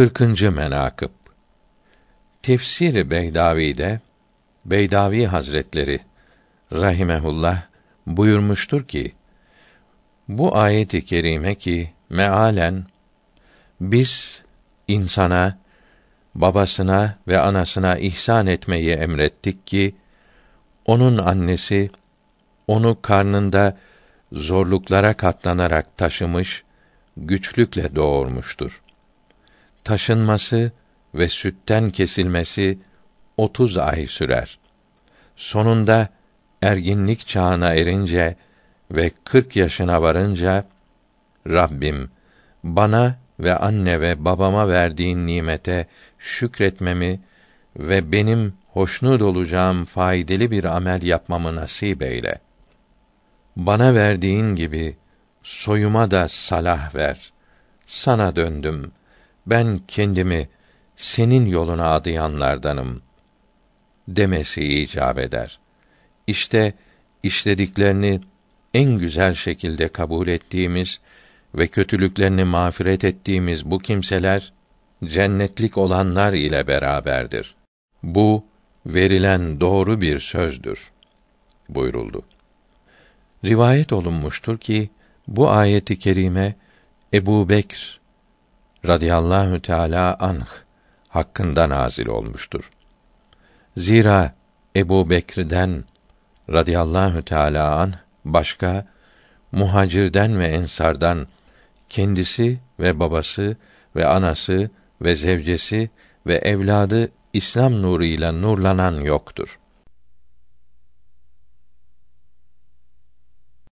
40. menakıb Tefsir Beydavi'de Beydavi Hazretleri rahimehullah buyurmuştur ki bu ayeti kerime ki mealen biz insana babasına ve anasına ihsan etmeyi emrettik ki onun annesi onu karnında zorluklara katlanarak taşımış, güçlükle doğurmuştur. Taşınması ve sütten kesilmesi otuz ay sürer. Sonunda erginlik çağına erince ve kırk yaşına varınca Rabbim bana ve anne ve babama verdiğin nimete şükretmemi ve benim hoşnut olacağım faydalı bir amel yapmamı nasip eyle. Bana verdiğin gibi soyuma da salah ver. Sana döndüm. Ben kendimi senin yoluna adayanlardanım demesi icap eder. İşte işlediklerini en güzel şekilde kabul ettiğimiz ve kötülüklerini mağfiret ettiğimiz bu kimseler cennetlik olanlar ile beraberdir. Bu verilen doğru bir sözdür buyuruldu. Rivayet olunmuştur ki bu ayeti kerime Ebu Bekr radıyallahu teala anh hakkında nazil olmuştur. Zira Ebu Bekr'den radıyallahu teala an başka muhacirden ve ensardan kendisi ve babası ve anası ve zevcesi ve evladı İslam nuruyla nurlanan yoktur.